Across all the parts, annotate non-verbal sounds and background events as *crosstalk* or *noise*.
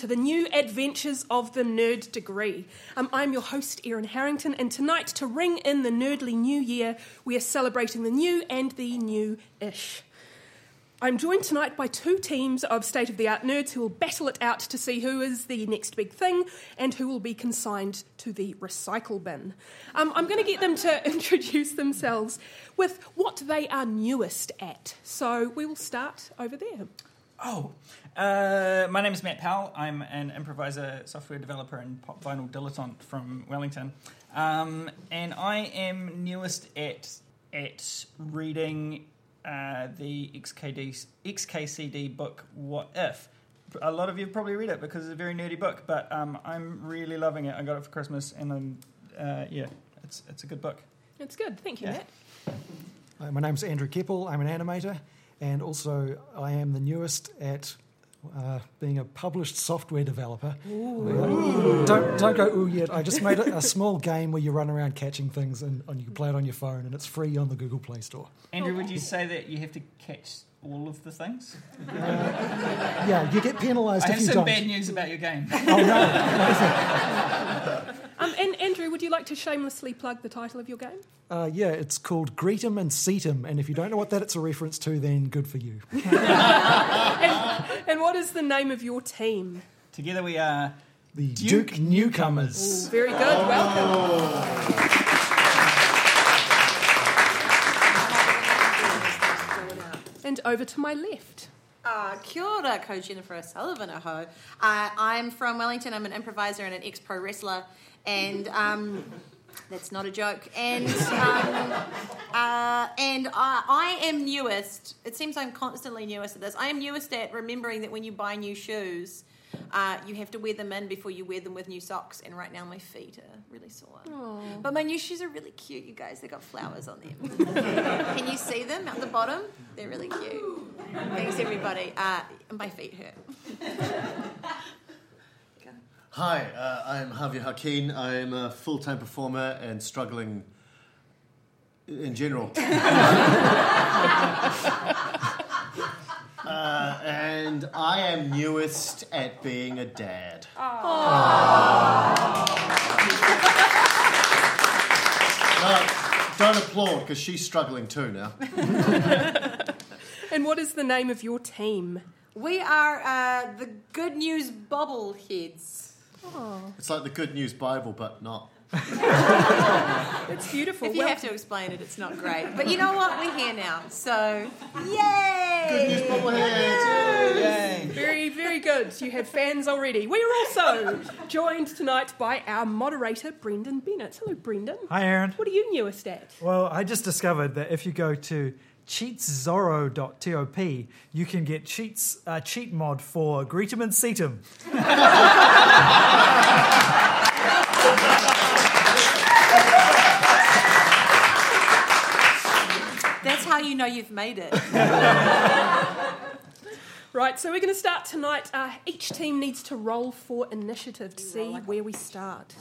to the new adventures of the nerd degree. Um, I'm your host, Erin Harrington, and tonight, to ring in the nerdly new year, we are celebrating the new and the new ish. I'm joined tonight by two teams of state of the art nerds who will battle it out to see who is the next big thing and who will be consigned to the recycle bin. Um, I'm going to get them to *laughs* introduce themselves with what they are newest at. So we will start over there. Oh, uh, my name is Matt Powell. I'm an improviser, software developer, and pop vinyl dilettante from Wellington. Um, and I am newest at at reading uh, the XKD, XKCD book What If. A lot of you have probably read it because it's a very nerdy book, but um, I'm really loving it. I got it for Christmas, and I'm, uh, yeah, it's it's a good book. It's good. Thank you, Yeah. Matt. Hi, my name's Andrew Kepple. I'm an animator, and also I am the newest at uh, being a published software developer. Don't don't go ooh yet. I just made a, a small game where you run around catching things, and, and you can play it on your phone, and it's free on the Google Play Store. Andrew, would you say that you have to catch all of the things? Yeah, you get penalised I if have you some don't. bad news about your game. Oh no! *laughs* Um, and Andrew, would you like to shamelessly plug the title of your game? Uh, yeah, it's called Greet 'em and Seat 'em, and if you don't know what that it's a reference to, then good for you. *laughs* And what is the name of your team? Together we are The Duke, Duke, Newcomers. Very good. Welcome. Over to my left. Uh, kia ora, ko Jennifer O'Sullivan aho. Uh, I'm from Wellington. I'm an improviser and an ex-pro wrestler, and um, that's not a joke. And um, uh, and I am newest. It seems I'm constantly newest at this. I am newest at remembering that when you buy new shoes. Uh, you have to wear them in before you wear them with new socks, and right now my feet are really sore. But my new shoes are really cute, you guys. They got flowers on them. *laughs* Can you see them at the bottom? They're really cute. Thanks, everybody. Uh, my feet hurt. Hi, uh, I'm Javier Jarquin. I'm a full time performer and struggling in general. *laughs* uh, and I am newest at being a dad. No, don't applaud because she's struggling too now. And what is the name of your team? We are uh, the Good News Bobbleheads. It's like the Good News Bible, but not. *laughs* It's beautiful. If you Well- have to explain it, it's not great. But you know what? We're here now. So, yay! Very, very good. You have fans already. We are also joined tonight by our moderator, Brendan Bennett. Hello, Brendan. Hi, Erin. What are you newest at? Well, I just discovered that if you go to cheatszorro.top, you can get cheats uh, cheat mod for Greet 'em and Seat *laughs* how you know you've made it. *laughs* Right, so we're going to start tonight. Uh, each team needs to roll for initiative to see where we start.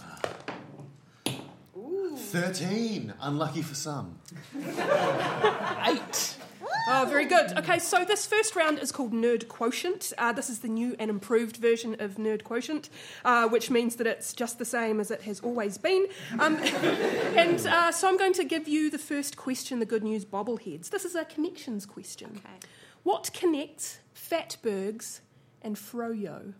13. Unlucky for some. *laughs* eight. Oh, very good. Okay, so this first round is called Nerd Quotient. Uh, this is the new and improved version of Nerd Quotient, uh, which means that it's just the same as it has always been. Um, *laughs* and uh, so I'm going to give you the first question, the good news bobbleheads. This is a connections question. Okay. What connects Fatbergs and Froyo?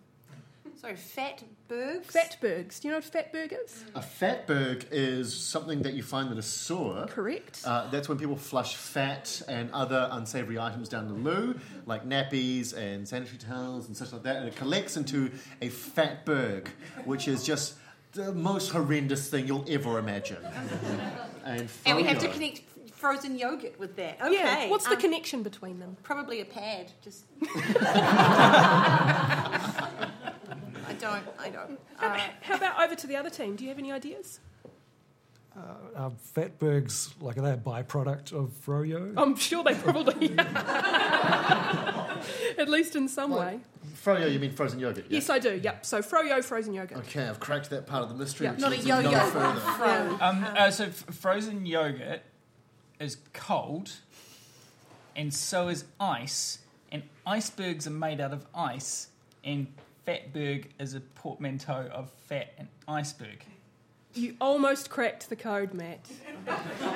Sorry, Fat Bergs? Fatbergs. Do you know what a Fatberg is? A fatberg is something that you find in a sewer. Correct. Uh, that's when people flush fat and other unsavory items down the loo, like nappies and sanitary towels and such like that, and it collects into a fat berg, which is just the most horrendous thing you'll ever imagine. *laughs* and, And we have to Froyo- connect frozen yogurt with that. Okay. yeah. What's the um, connection between them? Probably a pad. Just. *laughs* *laughs* I don't. I don't. Uh, How about over to the other team? Do you have any ideas? Uh, Fatberg's like are they a byproduct of Froyo? I'm sure they probably *laughs* At least in some way. Froyo, you mean frozen yogurt? yeah? Yes, I do. Yep. So Froyo frozen yogurt. Okay, I've cracked that part of the mystery. Yeah. which not a leads yo no yo. further. Fro. Um, uh, so f- frozen yogurt is cold, and so is ice. And icebergs are made out of ice, and fatberg is a portmanteau of fat and iceberg. You almost cracked the code, Matt.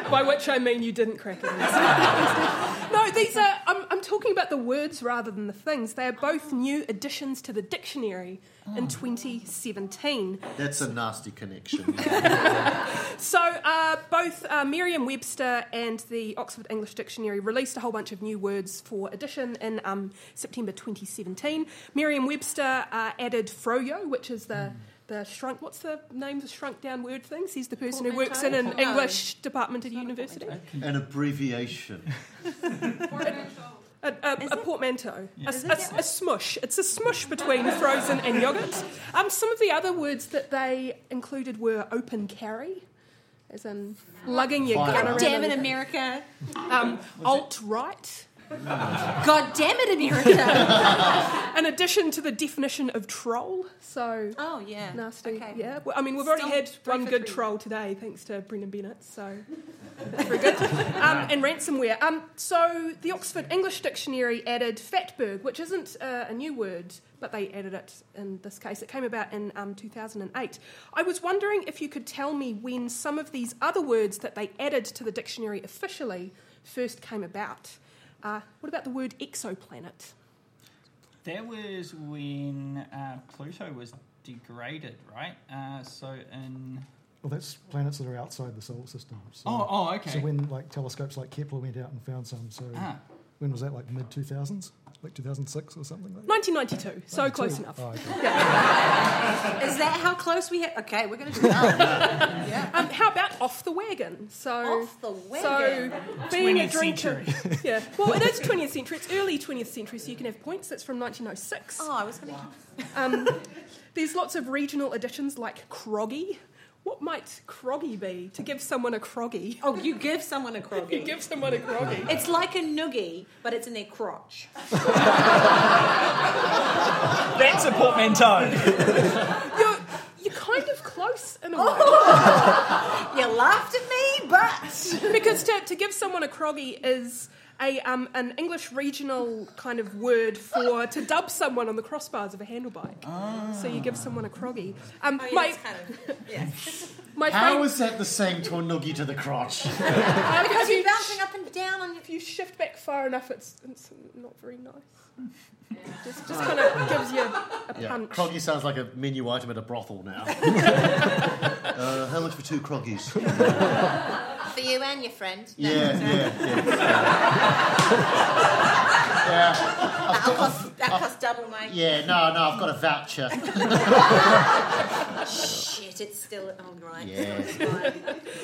By which I mean you didn't crack it. no, these are. I'm, I'm talking about the words rather than the things. They are both new additions to the dictionary in 2017. That's a nasty connection. *laughs* So, uh, both uh, Merriam Webster and the Oxford English Dictionary released a whole bunch of new words for addition in um, September 2017. Merriam Webster uh, added froyo, which is the the shrunk. What's the name of the shrunk down word thing? He's the person who works in an Portmanteau? English department at university. An abbreviation. *laughs* A, a, a portmanteau, a, a, a smush. It's a smush between frozen and yogurt. Um, some of the other words that they included were open carry, as in lugging your Fire gun up. around. Damn it, a- America. um, alt right. God damn it, America. *laughs* In addition to the definition of troll, so oh, yeah. nasty. Okay. Yeah, well, I mean we've already Still had one good three. troll today, thanks to Brendan Bennett. So *laughs* that's very good. Um, and ransomware. Um, so the Oxford English Dictionary added fatberg, which isn't uh, a new word, but they added it in this case. It came about in um, 2008. I was wondering if you could tell me when some of these other words that they added to the dictionary officially first came about. Uh, what about the word exoplanet? That was when uh, Pluto was degraded, right? Uh, so in. Well, that's planets that are outside the solar system. So, Oh, oh, okay. So when like telescopes like Kepler went out and found some, so Ah. when was that? Like mid two thousands, like two thousand six or something like that. 1992, so close enough. Oh, okay. *laughs* Is that how close we have? Okay, we're going to do that. *laughs* yeah. Um, how about off the wagon? So Off the wagon. So being a drinker. century. *laughs* yeah. Well, it is 20th century. It's early 20th century, so you can have points. That's from 1906. Oh, I was going to. Um, there's lots of regional additions like croggy. What might croggy be? To give someone a croggy. *laughs* Oh, you give someone a croggy. You give someone a croggy. It's like a noogie, but it's in their crotch. *laughs* That's a portmanteau. *laughs* You're, you're kind of close in a way. You laughed at me, but because to, to give someone a croggy is a um, an English regional kind of word for to dub someone on the crossbars of a handlebike. So you give someone a croggy. Um, Oh, yeah, my kind of, yeah. *laughs* my How favourite- is that the same to a noogie to the crotch? *laughs* Because you're bouncing up and down and if you shift back far enough, it's, it's not very nice. *laughs* Just, just kind of gives you a Yeah, punch. croggy sounds like a menu item at a brothel now. uh, how much for two croggies? For you and your friend. No, Yeah, so yeah, yeah. That costs, that costs double, mate. Yeah, no, no, I've got a voucher. Shit, it's still. Oh, right. Yeah.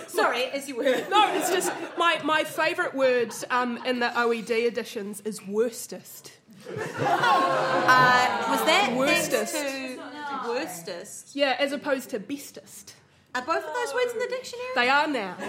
Sorry, as you were. No, it's just my, my favourite word um, in the OED editions is worstest. Uh, was that Worstest. thanks to worstest? Yeah, as opposed to bestest. Are both of those words in the dictionary? They are now. *laughs*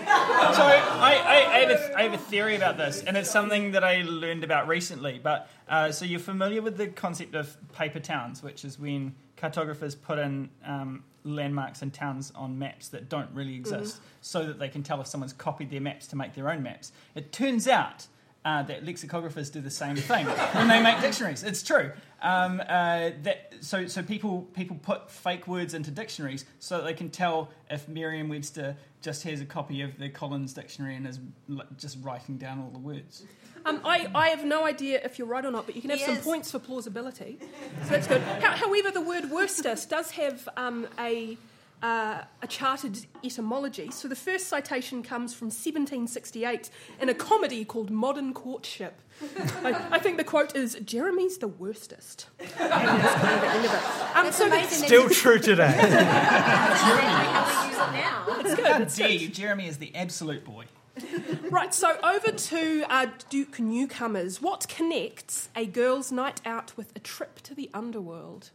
So I, I, I, have a, I have a theory about this, and it's something that I learned about recently. But uh, so you're familiar with the concept of paper towns, which is when cartographers put in um, landmarks and towns on maps that don't really exist, so that they can tell if someone's copied their maps to make their own maps. It turns out. Uh, that lexicographers do the same thing when they make dictionaries. It's true. Um, uh, that so so people people put fake words into dictionaries so that they can tell if Merriam-Webster just has a copy of the Collins dictionary and is l- just writing down all the words. Um, I, I have no idea if you're right or not, but you can have He some is. points for plausibility. So that's good. How, however, the word worstest does have um, a, uh, a charted etymology. So the first citation comes from 1768 in a comedy called Modern Courtship. *laughs* I, I think the quote is Jeremy's the worstest. And *laughs* that's kind of the end of it. Um, so the- Still true today. That's exactly how we use it now. How dare you? Jeremy is the absolute boy. Right, so over to uh, Duke newcomers. What connects a girl's night out with a trip to the underworld?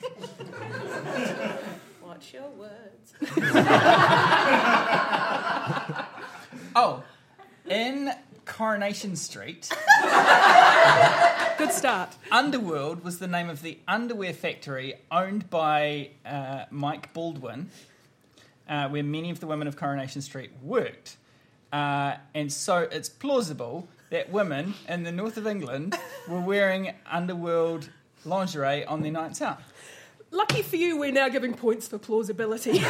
*laughs* Watch your words. *laughs* Oh, in Coronation Street, Good start. Underworld was the name of the underwear factory owned by uh, Mike Baldwin, uh, where many of the women of Coronation Street worked. Uh, and so it's plausible that women in the north of England were wearing underworld lingerie on their nights out. Lucky for you, we're now giving points for plausibility. *laughs* for,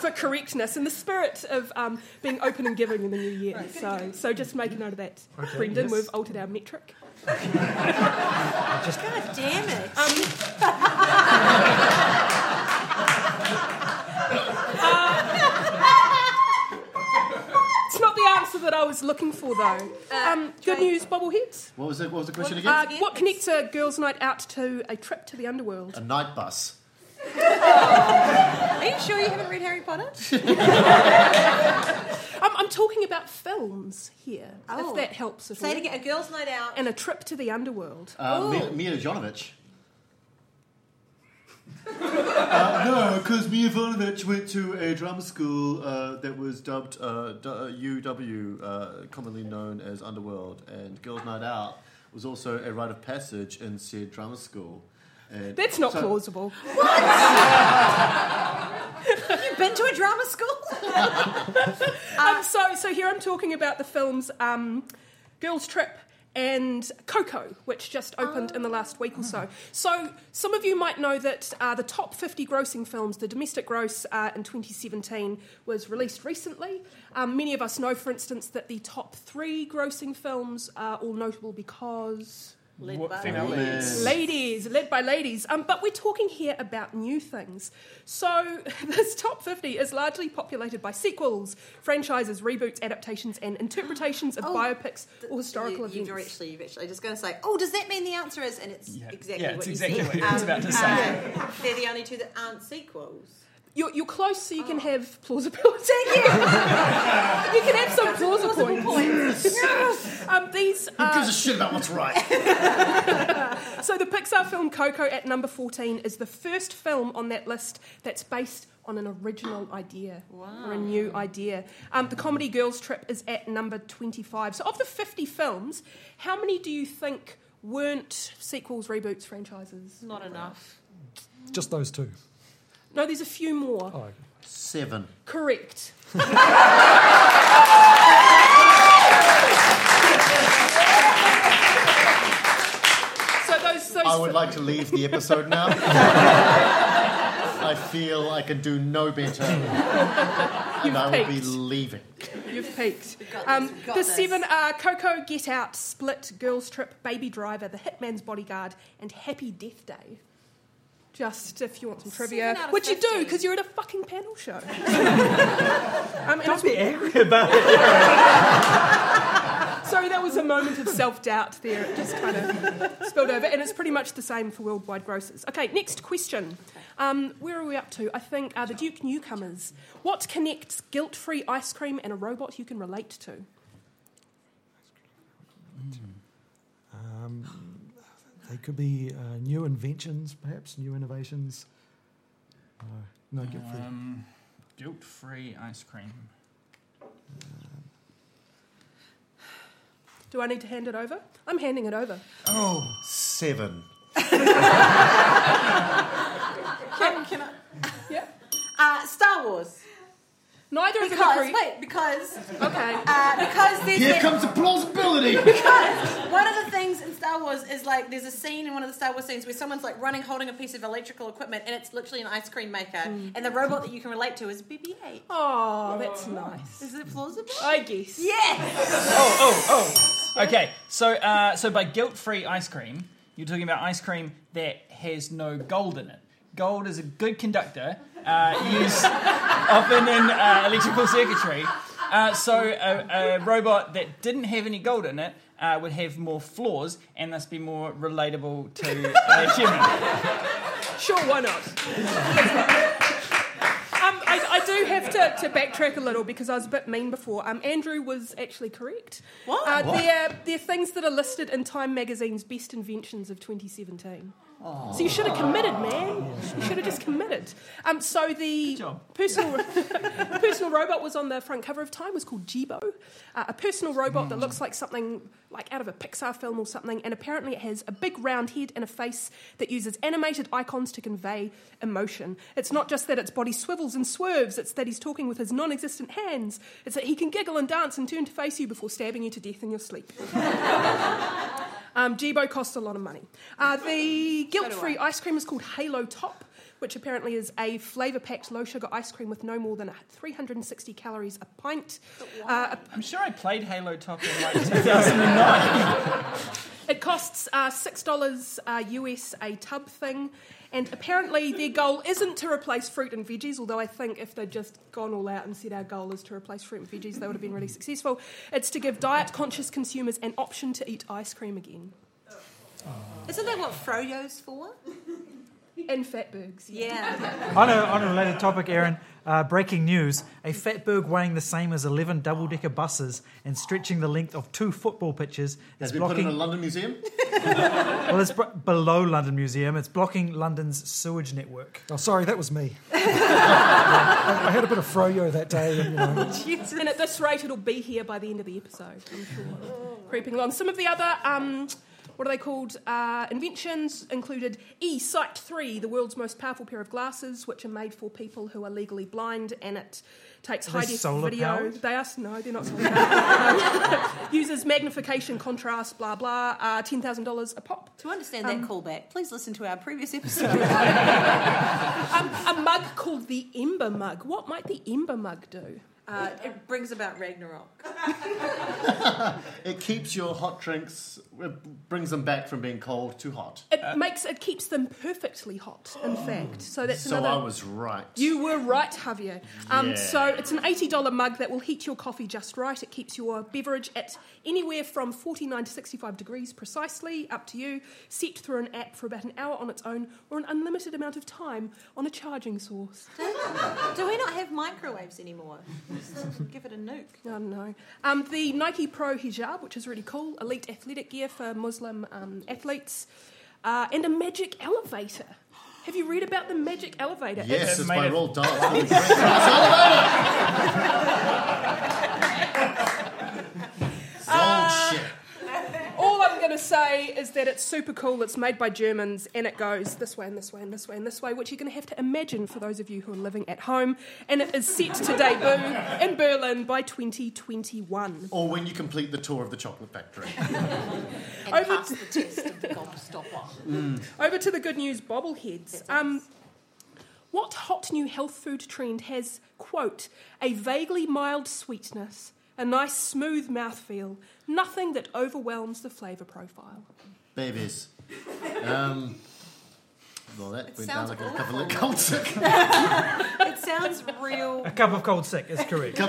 for correctness in the spirit of um, being open and giving in the new year. So, so just make a note of that. Okay, Brendan, yes. we've altered our metric. Just... God damn it. It's *laughs* not the answer that I was looking for, though. Um, good news, bobbleheads. What was the, what was the question Uh, again? what connects a girls' night out to a trip to the underworld? A night bus. *laughs* Are you sure you haven't read Harry Potter? *laughs* I'm, I'm talking about films here, Oh. if that helps at Say all. it again. A girls' night out. And a trip to the underworld. Uh, Mila, Milla Jovovich. Uh, no, because Mia Jovovich went to a drama school uh, that was dubbed uh, D- uh, UW, uh, commonly known as Underworld, and Girls' Night Out was also a rite of passage in said drama school. And That's not so- plausible. *laughs* You've been to a drama school? *laughs* Um, so, so here I'm talking about the films um, Girls Trip and Coco, which just opened in the last week or so. So, some of you might know that uh, the top 50 grossing films, the domestic gross uh, in 2017, was released recently. Um, many of us know, for instance, that the top three grossing films are all notable because. Led What by female ladies. Ladies, led by ladies. Um, but we're talking here about new things. So, *laughs* this top 50 is largely populated by sequels, franchises, reboots, adaptations, and interpretations of *gasps* Oh, biopics or historical you, events. You're actually, you're actually just going to say, oh, does that mean the answer is? And it's Yeah. exactly Yeah, what it's you exactly said. what I was about to say. uh, *laughs* they're the only two that aren't sequels. You're, you're close, so you can Oh. have plausibility. *laughs* you can have some plausible points. um, these Who are gives a shit about what's right? *laughs* So the Pixar film Coco at number 14 is the first film on that list that's based on an original idea or a new idea. Um, the comedy Girls Trip is at number 25. So of the 50 films, how many do you think weren't sequels, reboots, franchises? Not enough. Just those two. No, there's a few more. Oh, Seven. Correct. *laughs* so those, those I would like to leave the episode now. *laughs* I feel I can do no better. and I will be leaving. You've peaked. Um, this, we've got the this. seven are Coco, Get Out, Split, Girls Trip, Baby Driver, The Hitman's Bodyguard, and Happy Death Day. Just if you want some trivia, Seven out which you do because you're at a fucking panel show. *laughs* um, and Don't it's- be angry about it. *laughs* sorry, that was a moment of self doubt there. It just kind of spilled over, and it's pretty much the same for worldwide grosses. Okay, next question. Um, where are we up to? I think uh, the Duke newcomers. What connects guilt free ice cream and a robot you can relate to? Um, they could be uh, new inventions, perhaps new innovations. Uh, no, get free. Um, guilt-free ice cream. Do I need to hand it over? I'm handing it over. Oh, Seven. Can, can I? Yeah. Uh, Star Wars. Neither of them Because, are correct. wait, because, *laughs* Okay. uh, because there's Here that- comes the plausibility. *laughs* Because one of the things in Star Wars is like there's a scene in one of the Star Wars scenes where someone's like running holding a piece of electrical equipment and it's literally an ice cream maker and the robot that you can relate to is BB-8. Oh, that's nice. Is it plausible? I guess. Yes. oh, oh, oh. Okay, so uh, so by guilt-free ice cream, you're talking about ice cream that has no gold in it. Gold is a good conductor, uh, used often in uh, electrical circuitry. Uh, so a, a robot that didn't have any gold in it uh, would have more flaws and thus be more relatable to a human. Sure, why not? Um, I, I do have to, to backtrack a little because I was a bit mean before. Um, Andrew was actually correct. What? Uh, What? They're, they're things that are listed in Time Magazine's Best Inventions of 2017. So you should have committed, man. You should have just committed. Um, so the personal *laughs* personal robot was on the front cover of Time. Was called Jibo, uh, a personal robot that looks like something like out of a Pixar film or something. And apparently, it has a big round head and a face that uses animated icons to convey emotion. It's not just that its body swivels and swerves; it's that he's talking with his non-existent hands. It's that he can giggle and dance and turn to face you before stabbing you to death in your sleep. *laughs* Um, Jibo costs a lot of money. Uh, the guilt-free ice cream is called Halo Top, which apparently is a flavour-packed low-sugar ice cream with no more than 360 calories a pint. Uh, I'm sure I played Halo Top in like *laughs* 2009. It costs uh, six dollars uh, US a tub thing, and apparently their goal isn't to replace fruit and veggies. Although I think if they'd just gone all out and said our goal is to replace fruit and veggies, they would have been really successful. It's to give diet-conscious consumers an option to eat ice cream again Isn't that what Froyo's for? And fatbergs. Yeah. On a, on a related topic, Erin, uh, breaking news. A fatberg weighing the same as 11 double decker buses and stretching the length of two football pitches Has is been put in a blocking. London museum. *laughs* Well, it's br- below London Museum. It's blocking London's sewage network. Oh, sorry, that was me. I, *laughs* I had a bit of froyo that day, and you know, *laughs* And at this rate, it'll be here by the end of the episode, I'm sure. Creeping along. Some of the other, um, what are they called? Uh, inventions included eSight 3, the world's most powerful pair of glasses, which are made for people who are legally blind, and it takes Are high they def video. powered? They are no, they're not solar powered. *laughs* Uses magnification, contrast, blah blah. Uh, Ten thousand dollars a pop. To understand that callback, please listen to our previous episode. *laughs* Um, a mug called the Ember Mug. What might the Ember Mug do? Uh, it brings about Ragnarok. *laughs* It keeps your hot drinks, it brings them back from being cold to hot. It makes it keeps them perfectly hot. In fact, so that's So another. I was right. You were right, Javier. Um, Yeah. So it's an $80 mug that will heat your coffee just right. It keeps your beverage at anywhere from 49 to 65 degrees precisely, up to you, set through an app for about an hour on its own or an unlimited amount of time on a charging source. *laughs* Do we not have microwaves anymore? Just give it a nuke. I don't know. Um, the Nike Pro hijab, which is really cool, elite athletic gear for Muslim um, athletes, uh, and a magic elevator. Have you read about the magic elevator? Yes, It's it's made by of- Roald Dahl. *laughs* It's a great class elevator. Bullshit. All I'm going to say is that it's super cool. It's made by Germans and it goes this way and this way and this way and this way, which you're going to have to imagine for those of you who are living at home. And it is set to debut in Berlin by 2021. Or when you complete the tour of the chocolate factory. *laughs* And *laughs* Over pass the test of the gobstopper. Over to the good news bobbleheads. Um, what hot new health food trend has, quote, a vaguely mild sweetness, a nice smooth mouthfeel, nothing that overwhelms the flavour profile? Babies. Um, well, that It went sounds down like a awful. couple of cold sick. *laughs* It sounds real. A cup of cold sick is correct. *laughs*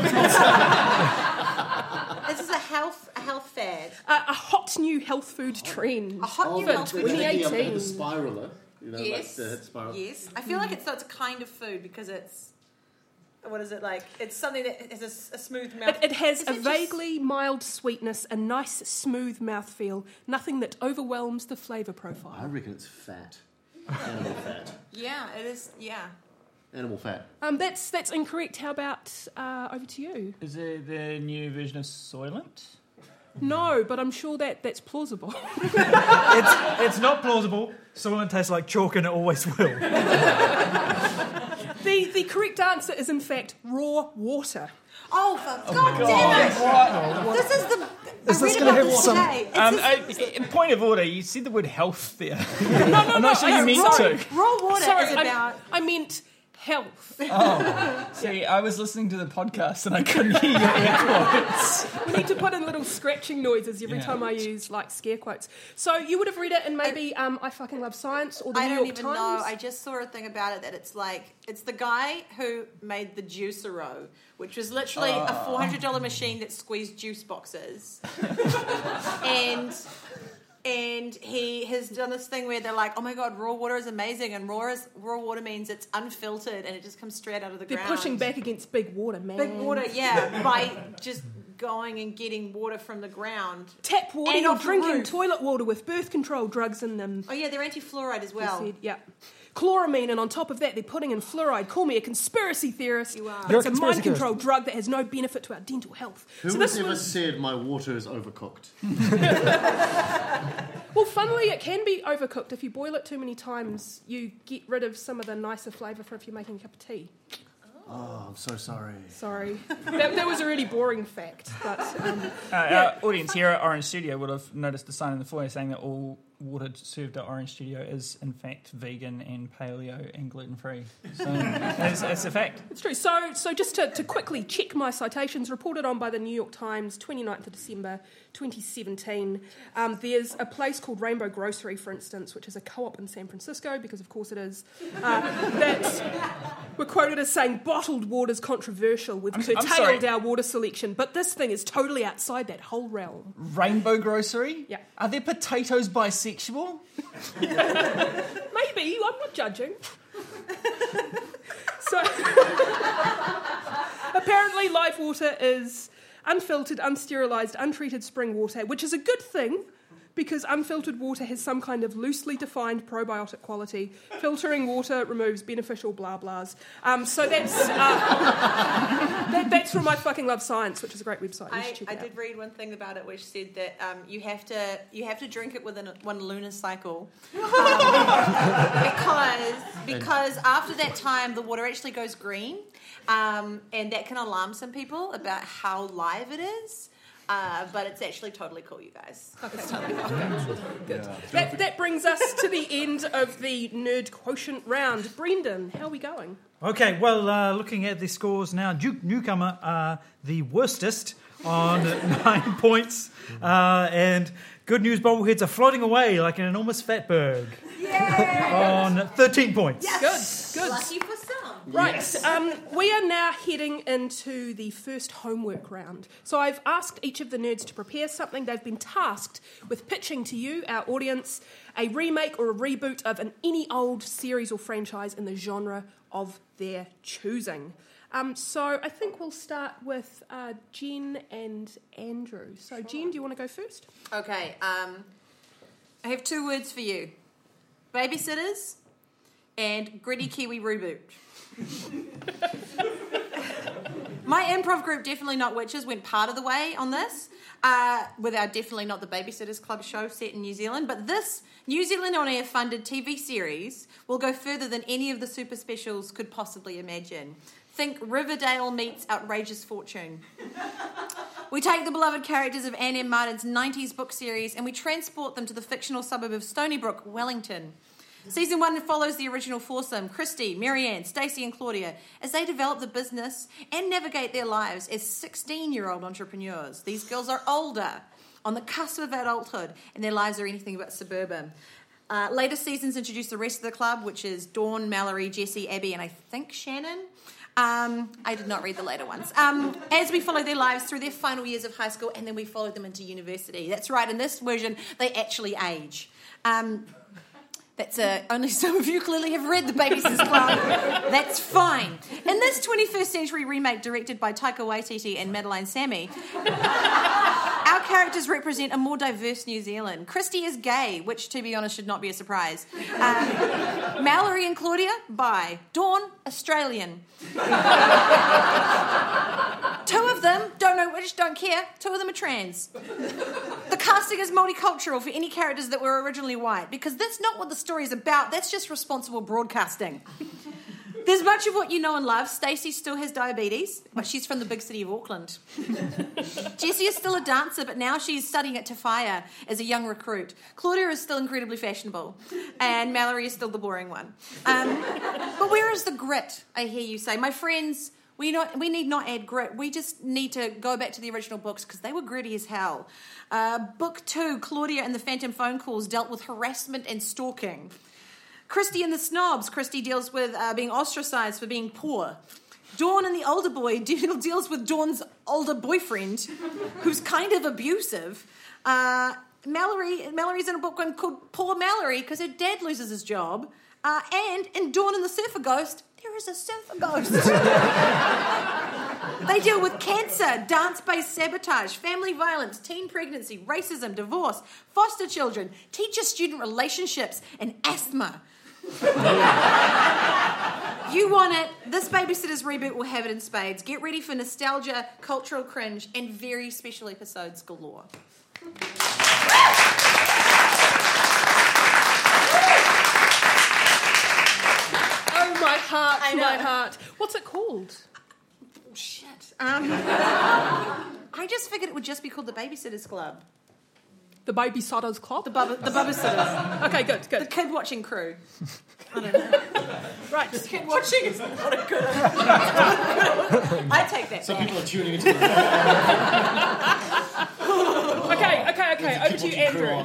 This is a health a health fad. Uh, a hot new health food trend. A hot new health food. 2018. spiraler. You know, Yes. like the hit spiral. Yes. I feel like it's it's a kind of food because it's what is it like? It's something that has a s- a, smooth mouth. It, it has Is a it just- vaguely mild sweetness, a nice smooth mouthfeel, nothing that overwhelms the flavour profile. I reckon it's fat. Animal fat. Yeah, it is. Yeah. Animal fat. Um, that's that's incorrect. How about uh, over to you? Is it the new version of Soylent? No, but I'm sure that that's plausible. it's, it's not plausible. Soylent tastes like chalk and it always will. *laughs* the the correct answer is in fact raw water. Oh, for God, damn it! This is the. Is I this read gonna about have this some- today. It's Um, this- I, in point of order, you said the word health there. No, no, I'm not sure you I- meant sorry. to. raw water Sorry, is I- about. I, meant health. *laughs* Oh, see, I was listening to the podcast and I couldn't hear your *laughs* air quotes. We need to put in little scratching noises every Yeah. time I use like scare quotes. So you would have read it in maybe um, I fucking love science or the I New don't York even Times. know. I just saw a thing about it that it's like it's the guy who made the Juicero, which was literally a four hundred dollar machine that squeezed juice boxes, *laughs* and and he has done this thing where they're like, oh my god, raw water is amazing, and raw is, raw water means it's unfiltered and it just comes straight out of the ground. They're ground. pushing back against big water, man. big water, yeah, by just going and getting water from the ground. Tap water, And you're drinking roof. toilet water with birth control drugs in them. Oh yeah, they're anti-fluoride as well. said, yeah. Chloramine, and on top of that, they're putting in fluoride. Call me a conspiracy theorist. You are. But You're it's a a mind control drug that has no benefit to our dental health. Who so has this ever was said my water is overcooked? *laughs* well, funnily, it can be overcooked if you boil it too many times. You get rid of some of the nicer flavour for if you're making a cup of tea. Oh, I'm so sorry. Sorry. that, that was a really boring fact. But um, Uh, Our audience here at Orange Studio would have noticed the sign in the foyer saying that all water served at Orange Studio is, in fact, vegan and paleo and gluten free. So *laughs* it's, it's a fact. it's true. So, so just to, to quickly check my citations, reported on by the New York Times, 29th of December 2017. Um, there's a place called Rainbow Grocery, for instance, which is a co op in San Francisco, because of course it is, uh, *laughs* that we're quoted as saying bottled water is controversial. We've I'm- I'm curtailed our water selection, but this thing is totally outside that whole realm. Rainbow grocery? Yeah. Are there potatoes bisexual? *laughs* Maybe, I'm not judging. *laughs* so, *laughs* apparently, live water is unfiltered, unsterilised, untreated spring water, which is a good thing because unfiltered water has some kind of loosely defined probiotic quality. Filtering water removes beneficial blah blahs. Um, so that's uh, *laughs* that, that's from my fucking love science, which is a great website. I, I did read one thing about it which said that um, you have to you have to drink it within a, one lunar cycle um, *laughs* because because after that time the water actually goes green um, and that can alarm some people about how live it is. Uh, but it's actually totally cool, you guys. It's totally fun. That, that brings us to the end of the nerd quotient round. Brendan, how are we going? Okay, well, uh, looking at the scores now, Duke Newcomer are the worstest on *laughs* nine points, uh, and Good News Bobbleheads are floating away like an enormous fatberg on 13 points. Good, good. Lucky for some. Right, um, we are now heading into the first homework round. So I've asked each of the nerds to prepare something. They've been tasked with pitching to you, our audience, a remake or a reboot of an any old series or franchise in the genre of their choosing. Um, so I think we'll start with uh, Jen and Andrew. So Jen, do you want to go first? Okay, um, I have two words for you babysitters and gritty Kiwi reboot. *laughs* My improv group, Definitely Not Witches, went part of the way on this, uh, with our Definitely Not the Babysitters Club show set in New Zealand. But this New Zealand On Air funded TV series will go further than any of the super specials could possibly imagine. Think Riverdale meets Outrageous Fortune. *laughs* We take the beloved characters of Anne M. Martin's 90s book series and we transport them to the fictional suburb of Stoneybrook, Wellington. Season one follows the original foursome, Kristy, Marianne, Stacey, and Claudia, as they develop the business and navigate their lives as 16 year old entrepreneurs. These girls are older, on the cusp of adulthood, and their lives are anything but suburban. Uh, later seasons introduce the rest of the club, which is Dawn, Mallory, Jessi, Abby, and I think Shannon. Um, I did not read the later ones. Um, as we follow their lives through their final years of high school, and then we follow them into university. That's right. In this version, they actually age. Um, that's uh, only *laughs* some of you clearly have read The Babysitters Club. That's fine. In this 21st century remake directed by Taika Waititi and Madeleine Sami, our characters represent a more diverse New Zealand. Kristy is gay, which, to be honest, should not be a surprise. Um, Mallory and Claudia, bi. Dawn, Australian. Two of them, don't know which, don't care. Two of them are trans. The casting is multicultural for any characters that were originally white because that's not what the story is about. That's just responsible broadcasting. There's much of what you know and love. Stacey still has diabetes, but she's from the big city of Auckland. Jessi is still a dancer, but now she's studying at Tafaya as a young recruit. Claudia is still incredibly fashionable, and Mallory is still the boring one. Um, but where is the grit? I hear you say, my friends. We not we need not add grit. We just need to go back to the original books because they were gritty as hell. Uh, book two, Claudia and the Phantom Phone Calls dealt with harassment and stalking. Kristy and the Snobs. Kristy deals with uh, being ostracized for being poor. Dawn and the older boy *laughs* deal, deals with Dawn's older boyfriend, who's kind of abusive. Uh, Mallory, Mallory's in a book called Poor Mallory because her dad loses his job. Uh, and in Dawn and the Surfer Ghost, there is a surfer ghost. they deal with cancer, dance based sabotage, family violence, teen pregnancy, racism, divorce, foster children, teacher student relationships, and asthma. you want it? This Babysitter's reboot will have it in spades. Get ready for nostalgia, cultural cringe, and very special episodes galore. Oh my my heart, I my heart. What's it called? Oh, Shit. Um, I just figured it would just be called the Babysitters Club. The Babysitter's Club. The Bubba, the Bubba Sitters. okay, good, good. The kid watching crew. I don't know. Right. Kid watching is not a good I take that Some back. people are tuning into the Okay, okay, okay. Over to you, Andrew.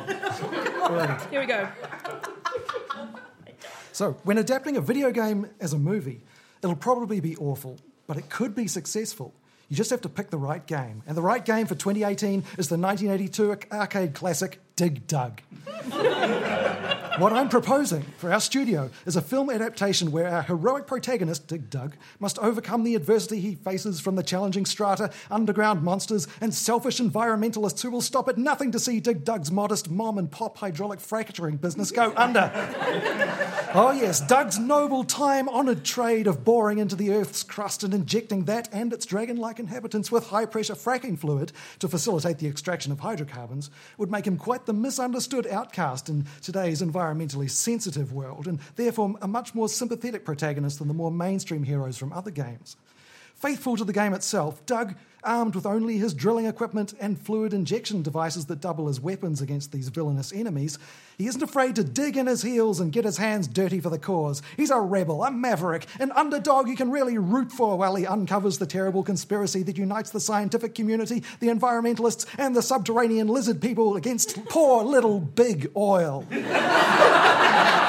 Here we go. So, when adapting a video game as a movie, it'll probably be awful, but it could be successful. You just have to pick the right game. And the right game for 2018 is the 1982 arcade classic Dig Dug. what I'm proposing for our studio is a film adaptation where our heroic protagonist, Dig Dug, must overcome the adversity he faces from the challenging strata, underground monsters, and selfish environmentalists who will stop at nothing to see Dig Dug's modest mom and pop hydraulic fracturing business go under. Oh, yes, Doug's noble, time honoured trade of boring into the Earth's crust and injecting that and its dragon like inhabitants with high pressure fracking fluid to facilitate the extraction of hydrocarbons would make him quite the misunderstood outcast in today's environmentally sensitive world, and therefore a much more sympathetic protagonist than the more mainstream heroes from other games. Faithful to the game itself, Doug, armed with only his drilling equipment and fluid injection devices that double as weapons against these villainous enemies, he isn't afraid to dig in his heels and get his hands dirty for the cause. He's a rebel, a maverick, an underdog you can really root for while he uncovers the terrible conspiracy that unites the scientific community, the environmentalists, and the subterranean lizard people against poor little big oil. *laughs*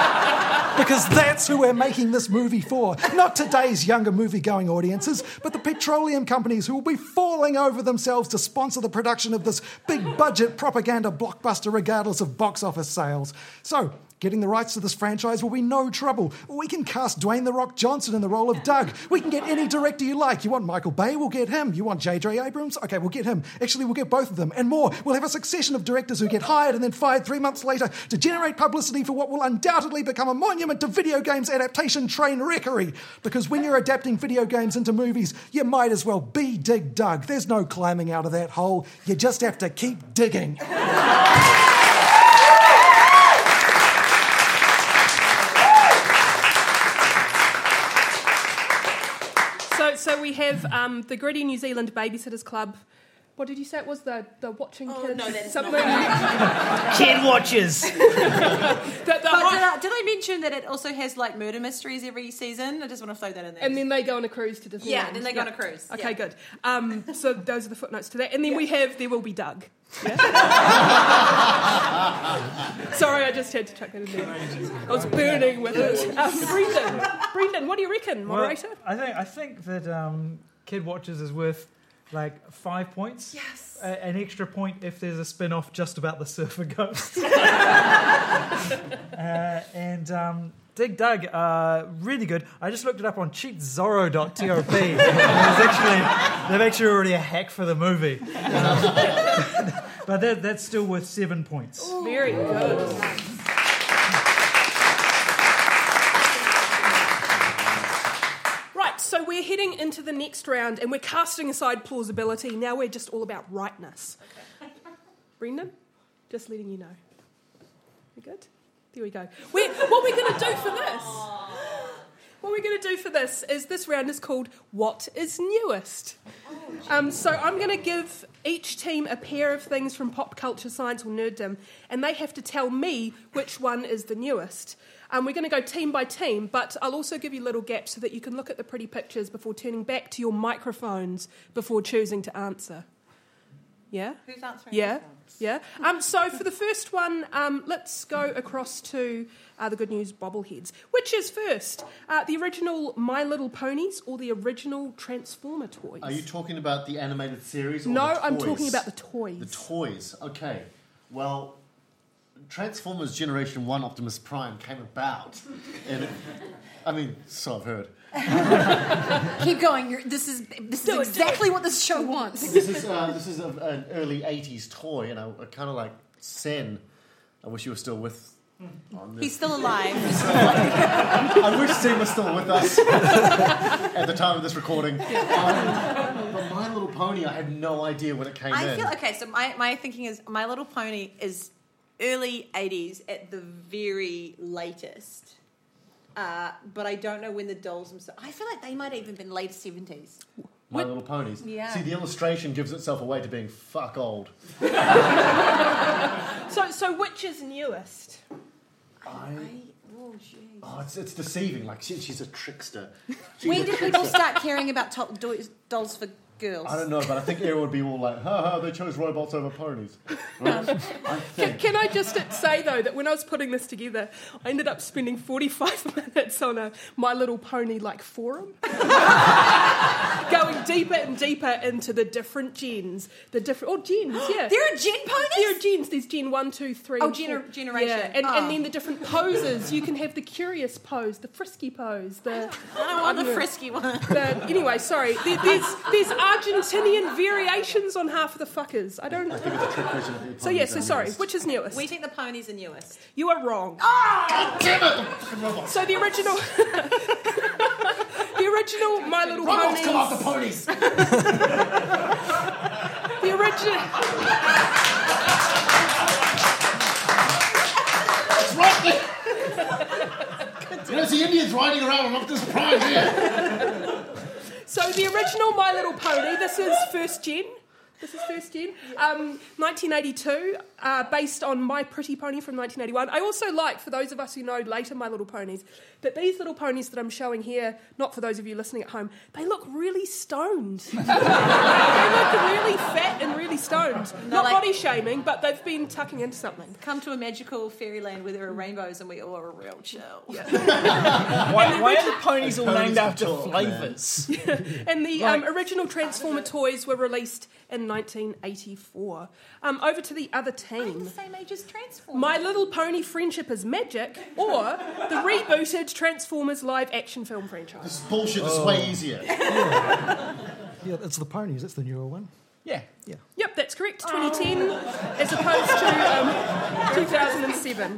Because that's who we're making this movie for. Not today's younger movie going audiences, but the petroleum companies who will be falling over themselves to sponsor the production of this big budget propaganda blockbuster regardless of box office sales. So, Getting the rights to this franchise will be no trouble. We can cast Dwayne The Rock Johnson in the role of Doug. We can get any director you like. You want Michael Bay? We'll get him. You want J.J. Abrams? Okay, we'll get him. Actually, we'll get both of them and more. We'll have a succession of directors who get hired and then fired three months later to generate publicity for what will undoubtedly become a monument to video games adaptation train wreckery. Because when you're adapting video games into movies, you might as well be Dig Doug. There's no climbing out of that hole. You just have to keep digging. *laughs* So, we have um, the Gritty New Zealand Babysitters Club. What did you say it was? The the watching Oh, kids no, that is something. not *laughs* Kid watches. *laughs* The- the But did I, did I mention that it also has like murder mysteries every season? I just want to throw that in there. and then they go on a cruise to Disneyland. Yeah, then they go on a cruise, Okay, yeah. good. Um, so those are the footnotes to that. And then we have There Will Be Doug. Yeah? *laughs* Sorry, I just had to chuck that in there. I was burning with it. Um, Brendan, Brendan, what do you reckon, Well, moderator? I think I think that um, Kid Watches is worth like five points. Yes. A- an extra point if there's a spin off just about the surfer ghost. *laughs* uh, and um, Dig Dug, uh, really good. I just looked it up on cheatzorro.top. And *laughs* there's actually, they've actually already a hack for the movie. *laughs* Um, but that, that's still worth seven points. Very good. Right, so we're heading into the next round and we're casting aside plausibility. Now we're just all about rightness. Brendan, just letting you know. We good? There we go. We're, what we're going to do for this? What we're going to do for this is this round is called What is Newest? Um, so I'm going to give each team a pair of things from pop culture, science, or nerddom, and they have to tell me which one is the newest. Um, we're going to go team by team, but I'll also give you little gaps so that you can look at the pretty pictures before turning back to your microphones before choosing to answer. Yeah? Who's answering? Yeah, yeah. Um, so for the first one, um, let's go across to uh, the Good News bobbleheads. Which is first, uh, the original My Little Ponies or the original Transformer toys? Are you talking about the animated series? Or no, the I'm talking about the toys. The toys. Okay. Well, Transformers Generation One Optimus Prime came about, and it, I mean, so I've heard. *laughs* Keep going. You're, this is this Do it, is do exactly what this show wants. This is uh, this is a, an early '80s toy, and I, I kind of like Sen. I wish you were still with. On this. He's still alive. *laughs* I wish Sen was still with us *laughs* at the time of this recording. Um, but My Little Pony, I had no idea when it came I in. feel okay. So my, my thinking is My Little Pony is early '80s at the very latest. Uh, but I don't know when the dolls themselves. I feel like they might have even been late seventies. My Little Ponies. Yeah. See, the illustration gives itself away to being fuck old. *laughs* So, so which is newest? I. Oh, jeez. Oh, it's, it's deceiving. Like she, she's a trickster. *laughs* She's When a did people start caring about to- do- dolls for girls? I don't know, but I think everyone would be all like, "Ha ha!" They chose robots over ponies. Right? *laughs* Um, I Can, can I just say though that when I was putting this together, I ended up spending 45 *laughs* minutes on a My Little Pony like forum, *laughs* going deeper and deeper into the different gens, the different oh gens, yeah. There are gen ponies. There are gens. There's gen one, two, three. Oh, and four. gener- generation. Yeah, and, Oh. and ah. then the different poses. You can have the curious pose, the frisky pose, the. I don't want the frisky one. the anyway, sorry. There, there's there's Argentinian variations on half of the fuckers. I don't. I think it's a trick question. So yeah. So are sorry. newest. Which is newest? We think the ponies are newest. You are wrong. Ah! God damn it! The fucking robots. So the original, *laughs* the original My Little Robots come off Ponies, the ponies. the original, It's right there. There's the Indians riding around on this pride here. So the original My Little Pony. This is first gen. This is first gen. Um, 1982, uh, based on My Pretty Pony from 1981. I also like, for those of us who know later My Little Ponies, that these little ponies that I'm showing here, not for those of you listening at home, they look really stoned. *laughs* they look really fat and really stoned. Not like- body shaming, but they've been tucking into something. Come to a magical fairyland where there are rainbows and we all are real chill. *laughs* Why, why are the ponies all Ponies named after talk, man. flavours? *laughs* And the Like- um, original Transformer toys were released in 1984. Um, over to the other I'm team. the same age as Transformers. My Little Pony Friendship is Magic, or the rebooted Transformers live action film franchise. This is bullshit is way easier. *laughs* Yeah, it's the ponies. That's the newer one. Yeah. Yeah. Yep, that's correct. 2010 as opposed to um, 2007.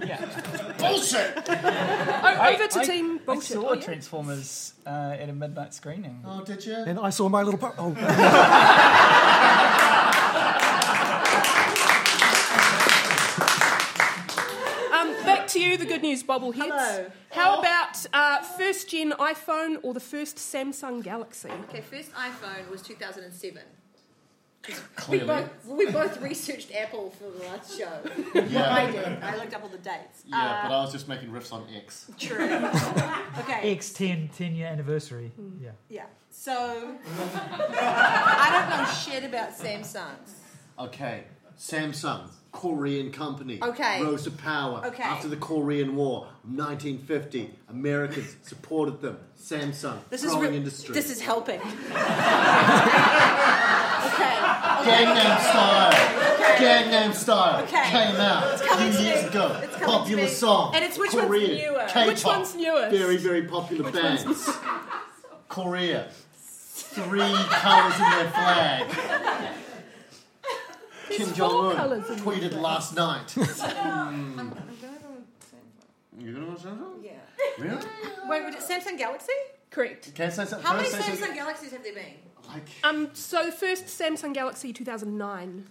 Bullshit! O- over to I, Team I Bullshit. saw Oh, yeah. Transformers uh, at a midnight screening. Oh, did you? And I saw my little. Po- oh, *laughs* you, the good news bobbleheads. Hello. How about uh, first gen iPhone or the first Samsung Galaxy? Okay, first iPhone was 2007. We Clearly. both, we both researched Apple for the last show. Yeah. I did. I looked up all the dates. Yeah, but I was just making riffs on X. True. *laughs* Okay. X 10, 10 year anniversary. Yeah. Yeah. So *laughs* I don't know shit about Samsungs. Okay, Samsung, Korean company. Okay. Rose to power. Okay. After the Korean War, 1950, Americans supported them. Samsung, This is growing re- industry. This is helping. *laughs* okay. Gangnam Style. Gangnam Style Okay. came out coming few years ago. It's coming Popular song. And it's which one's newer? K-pop. Which one's newest? Very, very popular Which bands. Korea. Three colours in their flag. *laughs* Kim Jong Un tweeted last night. *laughs* I'm, I'm going to You gonna watch Samsung? Yeah. Really? *laughs* Wait, was it Samsung Galaxy? Correct. Can I say something? How many Can I Samsung? Galaxies have there been? Like, Um, so first Samsung Galaxy 2009.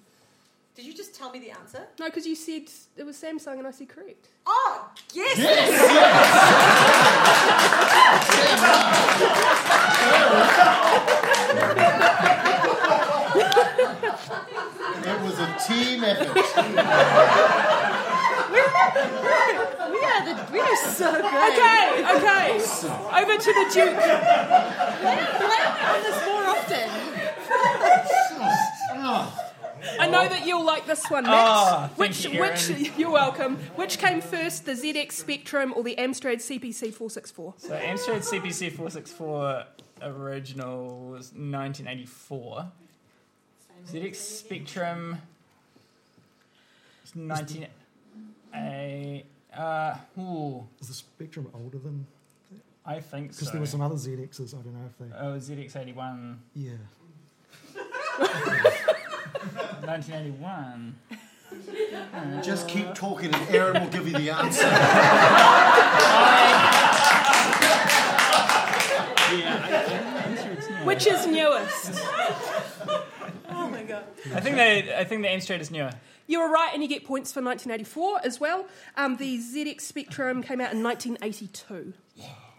Did you just tell me the answer? No, because you said it was Samsung and I said correct. Oh, yes! yes, *laughs* yes. It was a team effort. We are, the, we are so good. Okay, okay. Over to the Duke. Why are we on this more often? Oh, I know that you'll like this one, Matt. Ah, thank which, you, Erin. which you're welcome. Which came first, the ZX Spectrum or the Amstrad CPC 464? So Amstrad CPC 464 original was 1984. ZX Spectrum was 19... A, uh, ooh, is the Spectrum older than? I think so. Because there were some other ZXs. I don't know if they. Oh, ZX81. Yeah. *laughs* 1981. just keep talking and Aaron will give you the answer. Yeah, I, I'm sure it's *laughs* newer. Which is newest? *laughs* Oh my god. I think they, I think the Amstrad is newer. You were right, and you get points for 1984 as well. Um, the ZX Spectrum came out in 1982.